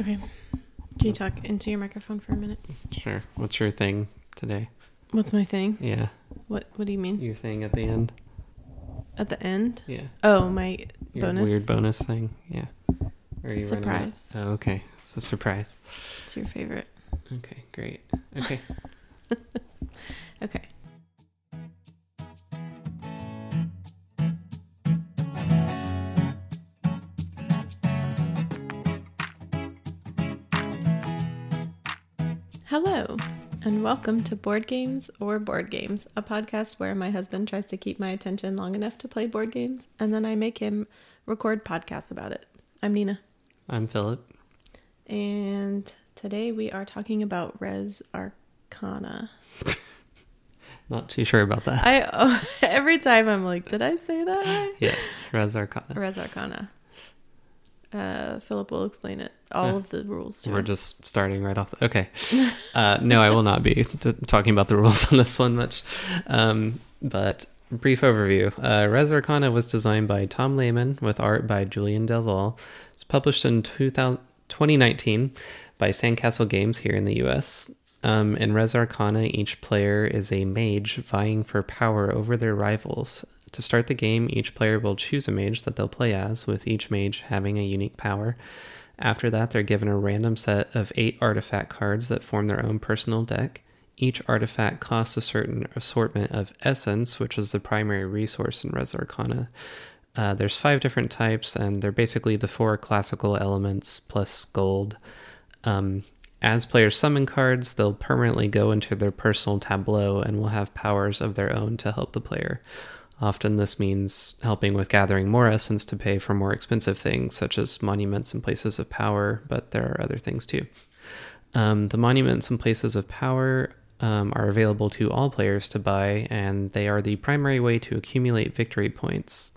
Okay. Can you talk into your microphone for a minute? Sure. What's your thing today? What's my thing? Yeah. What What do you mean? Your thing at the end. At the end? Yeah. Oh, my Your bonus. weird bonus thing. Yeah. Or It's a surprise. Oh, okay. It's a surprise. It's your favorite. Okay, great. Okay. Okay. Welcome to Board Games or Bored Games, a podcast where my husband tries to keep my attention long enough to play board games, and then I make him record podcasts about it. I'm Nina, I'm Philip. and today we are talking about Res Arcana. Not too sure about that. I oh, every time I'm like, did I say that right? yes, Res Arcana. Res Arcana. Uh, Philip will explain it. All Yeah. of the rules. To We're us. just starting right off. The, okay. Uh, no, I will not be t- talking about the rules on this one much. Um, but brief overview. Uh, Res Arcana was designed by Tom Lehmann with art by Julien Delval. It's published in 2000, 2019 by Sandcastle Games here in the US. Um, in Res Arcana, each player is a mage vying for power over their rivals. To start the game, each player will choose a mage that they'll play as, with each mage having a unique power. After that, they're given a random set of eight artifact cards that form their own personal deck. Each artifact costs a certain assortment of essence, which is the primary resource in Res Arcana. Uh, there's five different types, and they're basically the four classical elements plus gold. Um, as players summon cards, they'll permanently go into their personal tableau and will have powers of their own to help the player. Often, this means helping with gathering more essence to pay for more expensive things, such as monuments and places of power, but there are other things too. Um, the monuments and places of power um, are available to all players to buy, and they are the primary way to accumulate victory points.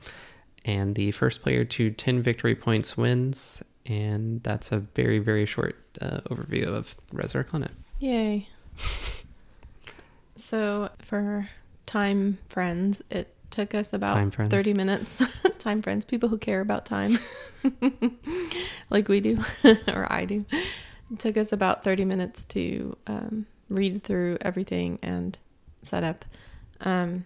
And the first player to 10 victory points wins, and that's a very, very short uh, overview of Res Arcana. Yay. so for time friends, it took us about Time 30 minutes. time friends, people who care about time, like we do, or I do. It took us about 30 minutes to um, read through everything and set up. Um,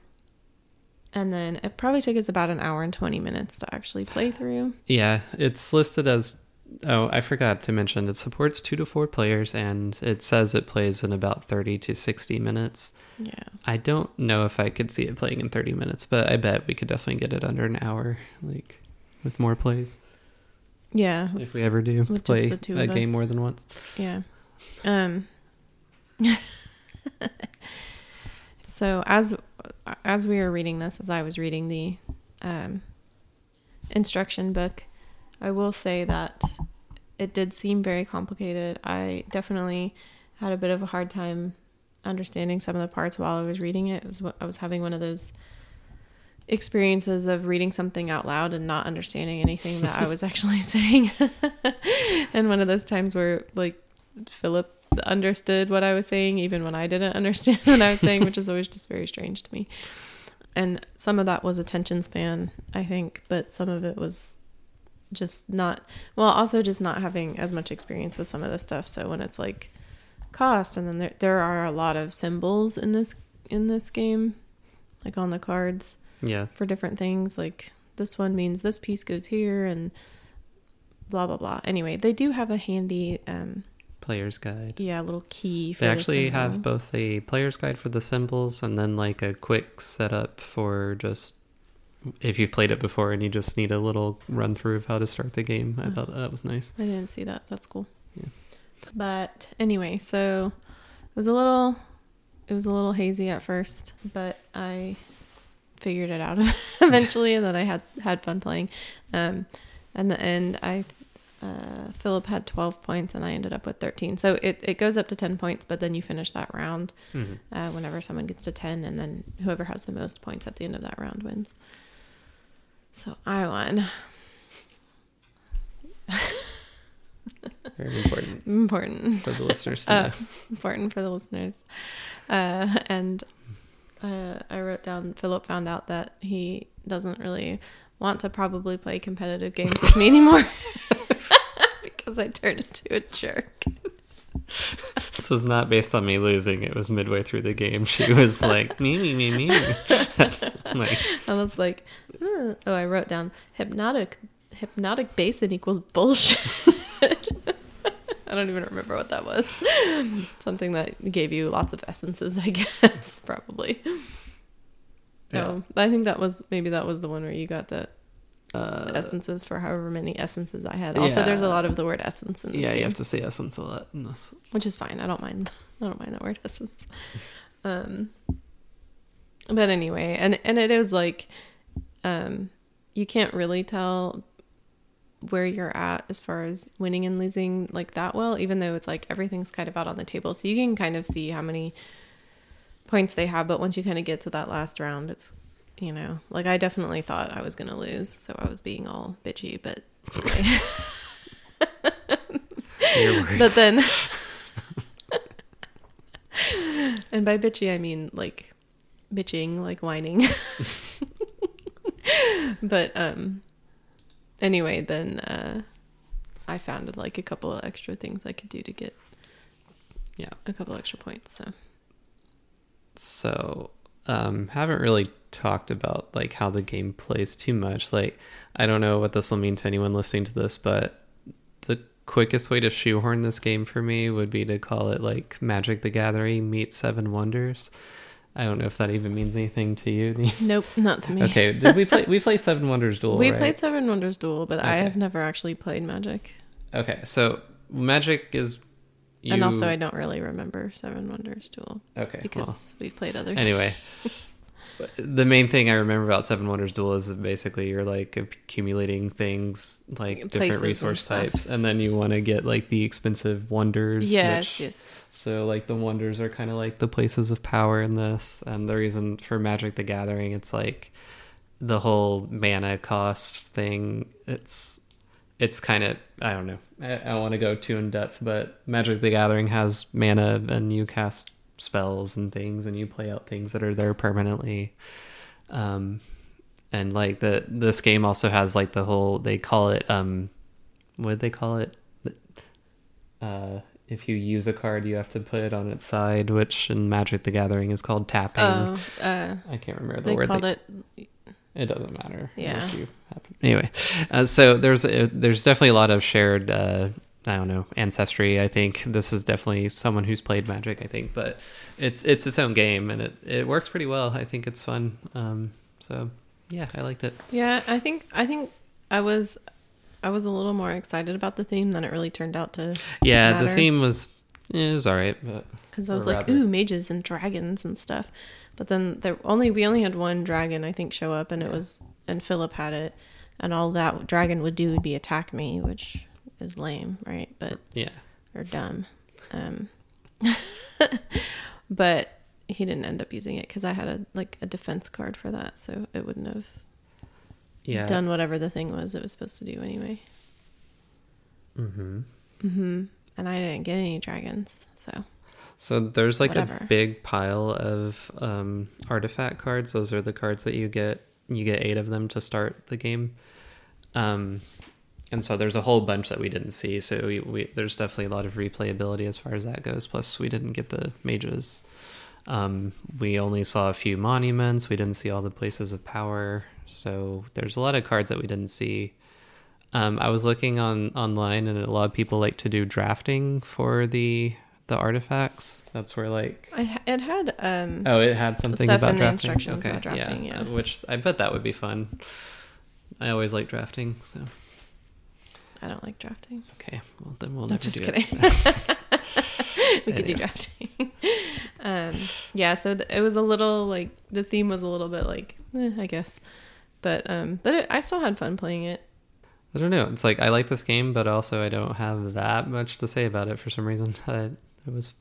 and then it probably took us about an hour and 20 minutes to actually play through. Yeah, it's listed as. Oh, I forgot to mention it supports two to four players, and it says it plays in about 30 to 60 minutes. Yeah. I don't know if I could see it playing in 30 minutes, but I bet we could definitely get it under an hour, like with more plays. Yeah. If we ever do play a game more than once. Yeah. Um So as as we were reading this, as I was reading the um instruction book, I will say that it did seem very complicated. I definitely had a bit of a hard time understanding some of the parts while I was reading it. It was I was having one of those experiences of reading something out loud and not understanding anything that I was actually saying. and one of those times where like Philip understood what I was saying even when I didn't understand what I was saying, which is always just very strange to me. And some of that was attention span, I think, but some of it was just not well, also just not having as much experience with some of this stuff. So when it's like cost and then there there are a lot of symbols in this in this game like on the cards Yeah. for different things. Like this one means this piece goes here and blah blah blah. Anyway, they do have a handy um Player's guide. yeah, little key for They the actually have both a player's guide for the symbols and then like a quick setup for just if you've played it before and you just need a little run through of how to start the game. I Uh. thought that was nice. I didn't see that. That's cool. Yeah. But anyway, so it was a little it was a little hazy at first, but I figured it out eventually and then I had had fun playing. Um and the end I uh, Philip had 12 points and I ended up with 13. So it, it goes up to 10 points, but then you finish that round hmm uh, whenever someone gets to 10, and then whoever has the most points at the end of that round wins. So I won. Very important Important. for the listeners to Uh, know. important for the listeners. Uh, and uh, I wrote down Philip found out that he doesn't really want to probably play competitive games with me anymore. because I turned into a jerk. This was not based on me losing. It was midway through the game. She was like, me, me, me, me. like, I was like, "Hmm." oh, I wrote down hypnotic hypnotic basin equals bullshit. I don't even remember what that was. Something that gave you lots of essences, I guess, probably. Yeah. Oh, I think that was maybe that was the one where you got the uh, essences for however many essences I had. Also, there's a lot of the word essence in this yeah, you have to say essence a lot in this. which is fine. I don't mind. I don't mind that word essence. Um, but anyway, and and it is like, um, you can't really tell where you're at as far as winning and losing like that well, even though it's like everything's kind of out on the table, so you can kind of see how many points they have. But once you kind of get to that last round, it's you know, like I definitely thought I was gonna lose, so I was being all bitchy, but. But then, and by bitchy I mean like bitching, like whining. but um, anyway, then uh, I found like a couple of extra things I could do to get Yeah. a couple extra points. So So, um, haven't really talked about like how the game plays too much. Like, I don't know what this will mean to anyone listening to this, but the quickest way to shoehorn this game for me would be to call it like Magic the Gathering meets Seven Wonders. I don't know if that even means anything to you. nope, not to me. okay, did we play? We played Seven Wonders Duel. we right? played Seven Wonders Duel, but I have never actually played Magic, Okay, so Magic is. You... and also I don't really remember Seven Wonders Duel okay because well. we've played others. anyway the main thing i remember about seven wonders duel is basically you're like accumulating things like Places different resource stuff. types and then you want to get like the expensive wonders yes, which- yes. so like the wonders are kind of like the places of power in this and the reason for magic the gathering it's like the whole mana cost thing it's it's kind of i don't know. I, I don't want to go too in depth but magic the gathering has mana and you cast spells and things and you play out things that are there permanently. Um and like the this game also has like the whole they call it um what did they call it? Uh if you use a card you have to put it on its side which in magic the gathering is called tapping. Oh, uh, i can't remember the they word called they- called it it doesn't matter. Yeah. you happen- Anyway, uh, so there's a, there's definitely a lot of shared. Uh, I don't know ancestry. I think this is definitely someone who's played Magic. I think, but it's it's its own game and it it works pretty well. I think it's fun. Um, so yeah, I liked it. Yeah, I think I think I was I was a little more excited about the theme than it really turned out to Yeah, the theme was yeah, it was all right, but because I was like, rather- ooh, mages and dragons and stuff. But then there only we only had one dragon I think show up, and it was and Philip had it, and all that dragon would do would be attack me, which is lame, right? But yeah, or dumb. Um, but he didn't end up using it because I had a like a defense card for that, so it wouldn't have yeah. done whatever the thing was it was supposed to do anyway. Mm-hmm. Mm-hmm. And I didn't get any dragons, so So there's like a big pile of um, artifact cards. Those are the cards that you get. You get eight of them to start the game. Um, and so there's a whole bunch that we didn't see. So we, we there's definitely a lot of replayability as far as that goes. Plus, we didn't get the mages. Um, we only saw a few monuments. We didn't see all the places of power. So there's a lot of cards that we didn't see. Um, I was looking on online, and a lot of people like to do drafting for the the artifacts. That's where like I it had um oh, it had something Stuff about in the drafting. instructions about drafting, yeah. uh, which I bet that would be fun. I always like drafting, so I don't like drafting. okay. Well, then we'll I'm never just do kidding. it. we could do drafting. um, yeah, so th- it was a little like the theme was a little bit like eh, I guess, but um, but it, I still had fun playing it. I don't know. It's like I like this game, but also I don't have that much to say about it for some reason. Uh, it was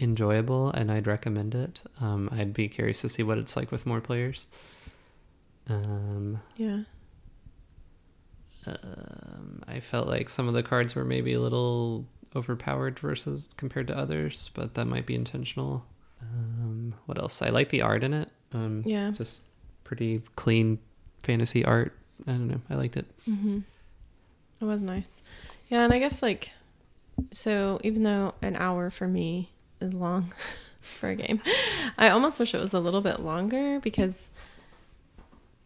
enjoyable, and I'd recommend it. Um, I'd be curious to see what it's like with more players. Um, Yeah, um, I felt like some of the cards were maybe a little overpowered versus compared to others, but that might be intentional. Um, what else? I like the art in it. Um, Yeah. just pretty clean fantasy art. I don't know. I liked it. hmm It was nice. Yeah, and I guess like so even though an hour for me is long for a game, I almost wish it was a little bit longer because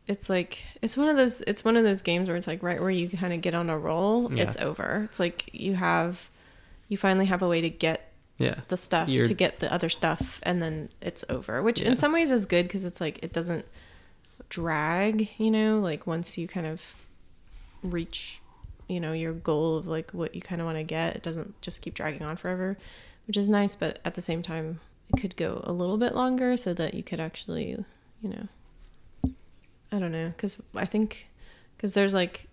it's like it's one of those it's one of those games where it's like right where you kind of get on a roll, Yeah. it's over. It's like you have you finally have a way to get Yeah. the stuff You're- to get the other stuff and then it's over which Yeah. in some ways is good because it's like it doesn't drag you know like once you kind of reach you know your goal of like what you kind of want to get. It doesn't just keep dragging on forever which is nice but at the same time it could go a little bit longer so that you could actually you know i don't know because i think because there's like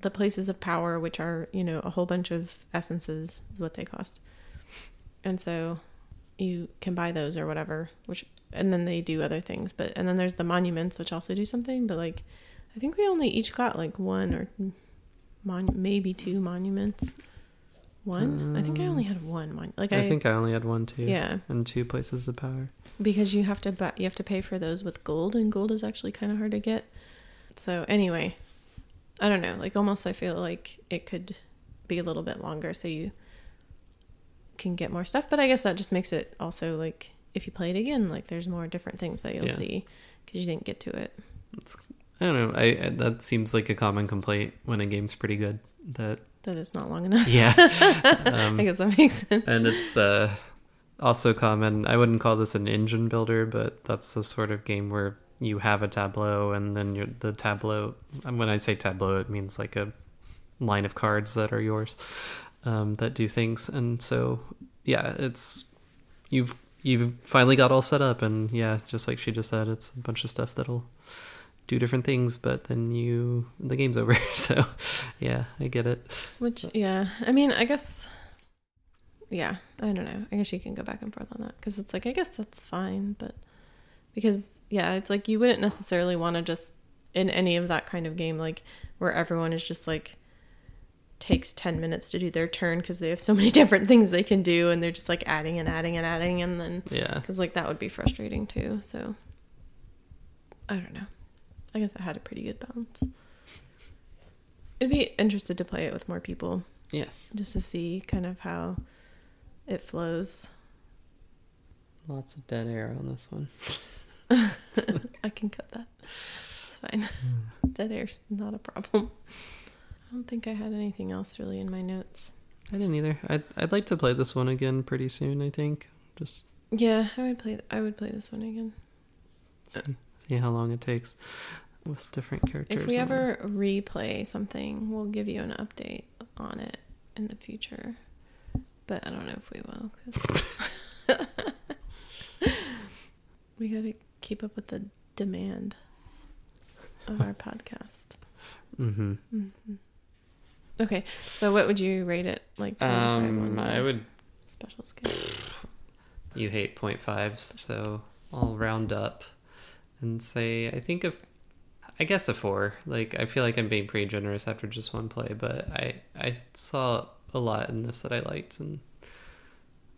the places of power which are you know a whole bunch of essences is what they cost. And so you can buy those or whatever which and then they do other things but and then there's the monuments which also do something but like i think we only each got like one or mon- maybe two monuments one i think i only had one mon- like I, I think I only had one too. yeah And two places of power. because you have to buy, you have to pay for those with gold and gold is actually kind of hard to get so anyway i don't know like almost i feel like it could be a little bit longer so you can get more stuff but i guess that just makes it also like if you play it again like there's more different things that you'll Yeah. see because you didn't get to it I don't know. I, I that seems like a common complaint when a game's pretty good. That that it's not long enough yeah. i um, guess that makes sense and it's uh, also common. I wouldn't call this an engine builder, but that's the sort of game where you have a tableau, and then you're, the tableau. and When I say tableau, it means like a line of cards that are yours um, that do things. And so, yeah, it's you've you've finally got all set up, and yeah, just like she just said, it's a bunch of stuff that'll do different things, but then you the game's over. so, yeah, I get it. Which, yeah, I mean, I guess, yeah, I don't know. I guess you can go back and forth on that because it's like, I guess that's fine, but because, yeah, it's like you wouldn't necessarily want to just in any of that kind of game, like where everyone is just like takes 10 minutes to do their turn because they have so many different things they can do and they're just like adding and adding and adding and then Yeah. because like that would be frustrating too. So I don't know. I guess I had a pretty good balance. I'd be interested to play it with more people Yeah. just to see kind of how it flows. Lots of dead air on this one. I can cut that. It's fine. Hmm. Dead air's not a problem. I don't think I had anything else really in my notes. I didn't either. I'd I'd like to play this one again pretty soon. I think just Yeah, I would play. I would play this one again. see, see how long it takes with different characters. If we and ever replay something, we'll give you an update on it in the future. But I don't know if we will. 'cause- we got to keep up with the demand of our podcast. what- Mhm. hmm Okay, so what would you rate it? Like, one to five on Um, I would. special scale. You hate point fives, so I'll round up and say I think if I guess a four. Like I feel like I'm being pretty generous after just one play, but I I saw a lot in this that I liked, and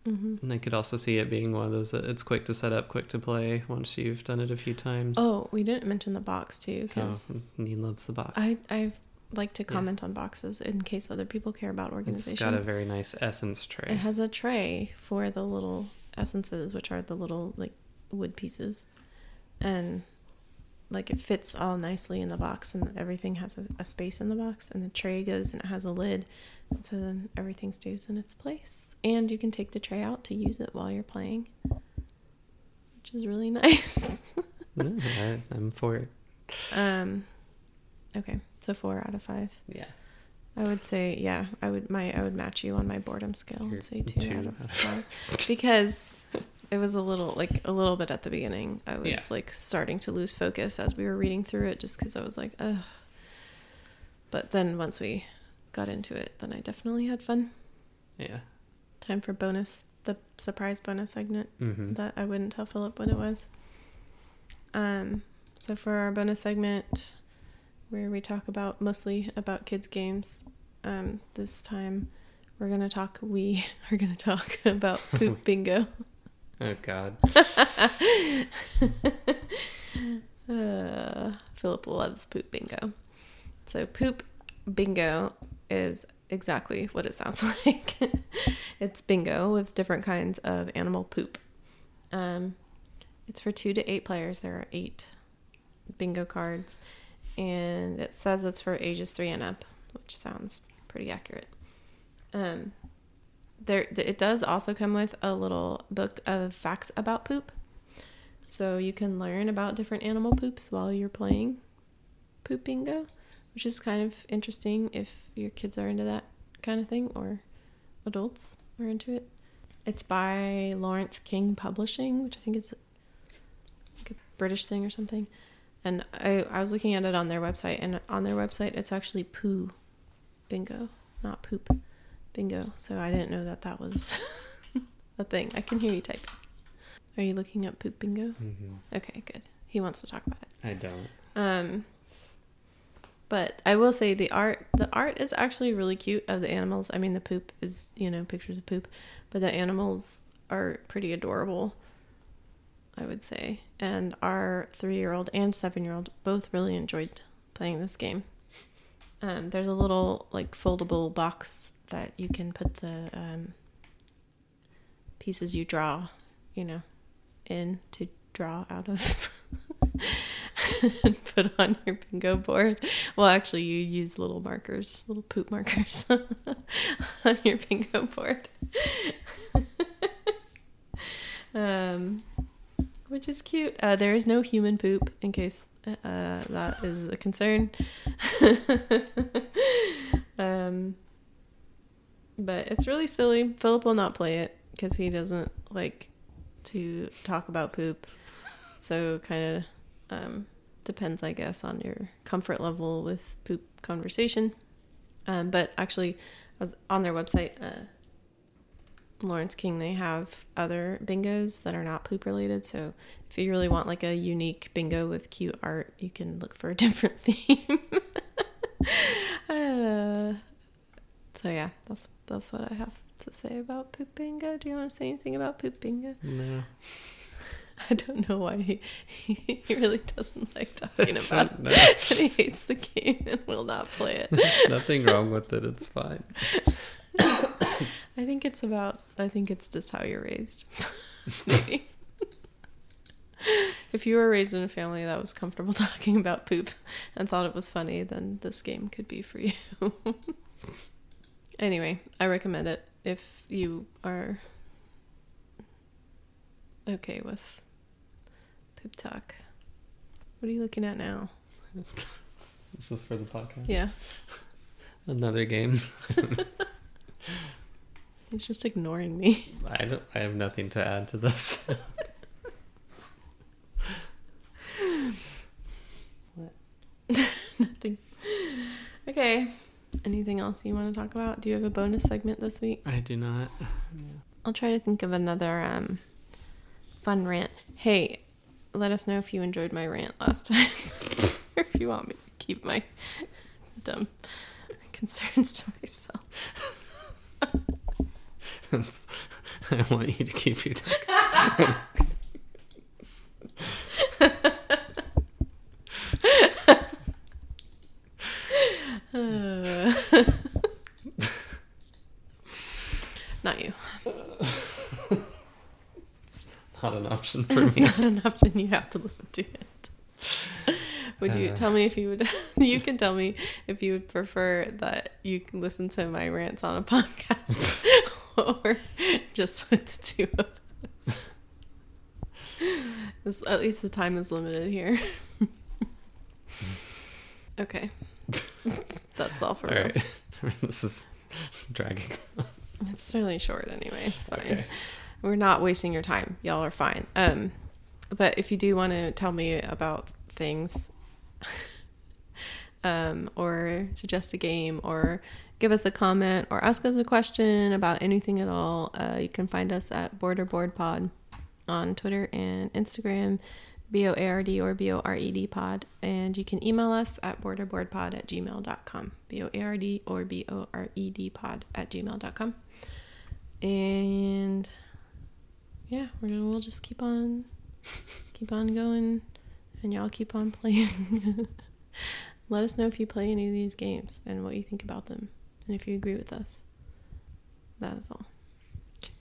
hmm and I could also see it being one of those that it's quick to set up, quick to play once you've done it a few times. Oh, we didn't mention the box too, Oh, because Neen loves the box. I I like to Yeah. comment on boxes in case other people care about organization. It's got a very nice essence tray. It has a tray for the little essences, which are the little like wood pieces, and like it fits all nicely in the box, and everything has a, a space in the box, and the tray goes and it has a lid, so then everything stays in its place, and you can take the tray out to use it while you're playing, which is really nice. No, I, I'm for it. um, okay, so four out of five. Yeah. I would say, yeah, I would my I would match you on my boredom scale and say two, two out of five because it was a little like a little bit at the beginning. I was Yeah. like starting to lose focus as we were reading through it, just because I was like, ugh. But then once we got into it, then I definitely had fun. Yeah. Time for bonus, the surprise bonus segment Mm-hmm. that I wouldn't tell Philip what it was. Um, so for our bonus segment, where we talk about mostly about kids games, um, this time we're gonna talk. We are gonna talk about poop bingo. Oh God. uh, Philip loves poop bingo. So poop bingo is exactly what it sounds like. it's bingo with different kinds of animal poop. Um, it's for two to eight players. There are eight bingo cards, and it says it's for ages three and up, which sounds pretty accurate. Um, there, it does also come with a little book of facts about poop, so you can learn about different animal poops while you're playing poop bingo, which is kind of interesting if your kids are into that kind of thing or adults are into it. It's by Laurence King Publishing, which I think is like a British thing or something. And I, I was looking at it on their website, and on their website, it's actually poo bingo, not poop bingo. So I didn't know that that was a thing. I can hear you typing. Are you looking up poop bingo? Mm-hmm. Okay, good. He wants to talk about it. I don't. Um, but I will say the art the art is actually really cute of the animals. I mean the poop is, you know, pictures of poop, but the animals are pretty adorable. I would say. And our 3-year-old and 7-year-old both really enjoyed playing this game. Um, there's a little like foldable box that you can put the um, pieces you draw, you know, in to draw out of and put on your bingo board. Well, actually, you use little markers, little poop markers on your bingo board. um, which is cute. Uh, there is no human poop, in case uh, that is a concern. um, but it's really silly. Philip will not play it because he doesn't like to talk about poop. So kind of um, depends, I guess, on your comfort level with poop conversation. Um, but actually, I was on their website. Uh, Laurence King, they have other bingos that are not poop related. So if you really want like a unique bingo with cute art, you can look for a different theme. uh, so yeah, that's that's what I have to say about poop bingo. Do you want to say anything about poop bingo? No. I don't know why he, he, he really doesn't like talking about know. it. And he hates the game and will not play it. There's nothing wrong with it. It's fine. I think it's about I think it's just how you're raised. Maybe. if you were raised in a family that was comfortable talking about poop and thought it was funny, then this game could be for you. Anyway, I recommend it if you are okay with poop talk. What are you looking at now? This is for the podcast. Yeah. Another game. He's just ignoring me. I don't. I have nothing to add to this. what? Nothing. Okay. Anything else you want to talk about? Do you have a bonus segment this week? I do not. I'll try to think of another um, fun rant. Hey, let us know if you enjoyed my rant last time, or if you want me to keep my dumb concerns to myself. I want you to keep your. I'm just kidding. Uh, not you. Not an option for It's me. not an option. You have to listen to it. Would you Uh. tell me if you would? you can tell me if you would prefer that you can listen to my rants on a podcast or just with the two of us. This, at least the time is limited here. okay, that's all for All right. this is dragging. It's really short anyway. It's fine. Okay. We're not wasting your time. Y'all are fine. Um, but if you do want to tell me about things, um, or suggest a game, or give us a comment, or ask us a question about anything at all, uh, you can find us at Board or Bored Pod on Twitter and Instagram, B O A R D or B O R E D pod. And you can email us at boardorboredpod at gmail.com. B O A R D or B O R E D pod at gmail.com. And yeah, we're gonna, we'll just keep on keep on going and y'all keep on playing let us know if you play any of these games and what you think about them and if you agree with us. That is all.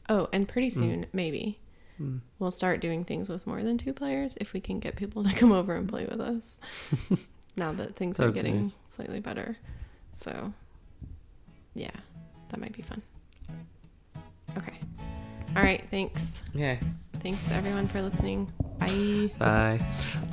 Oh, and pretty soon, maybe, Mm. we'll start doing things with more than two players if we can get people to come over and play with us. now that things That are getting nice. slightly better. So, yeah, that might be fun. All right. Thanks. Yeah. Thanks everyone for listening. Bye. Bye.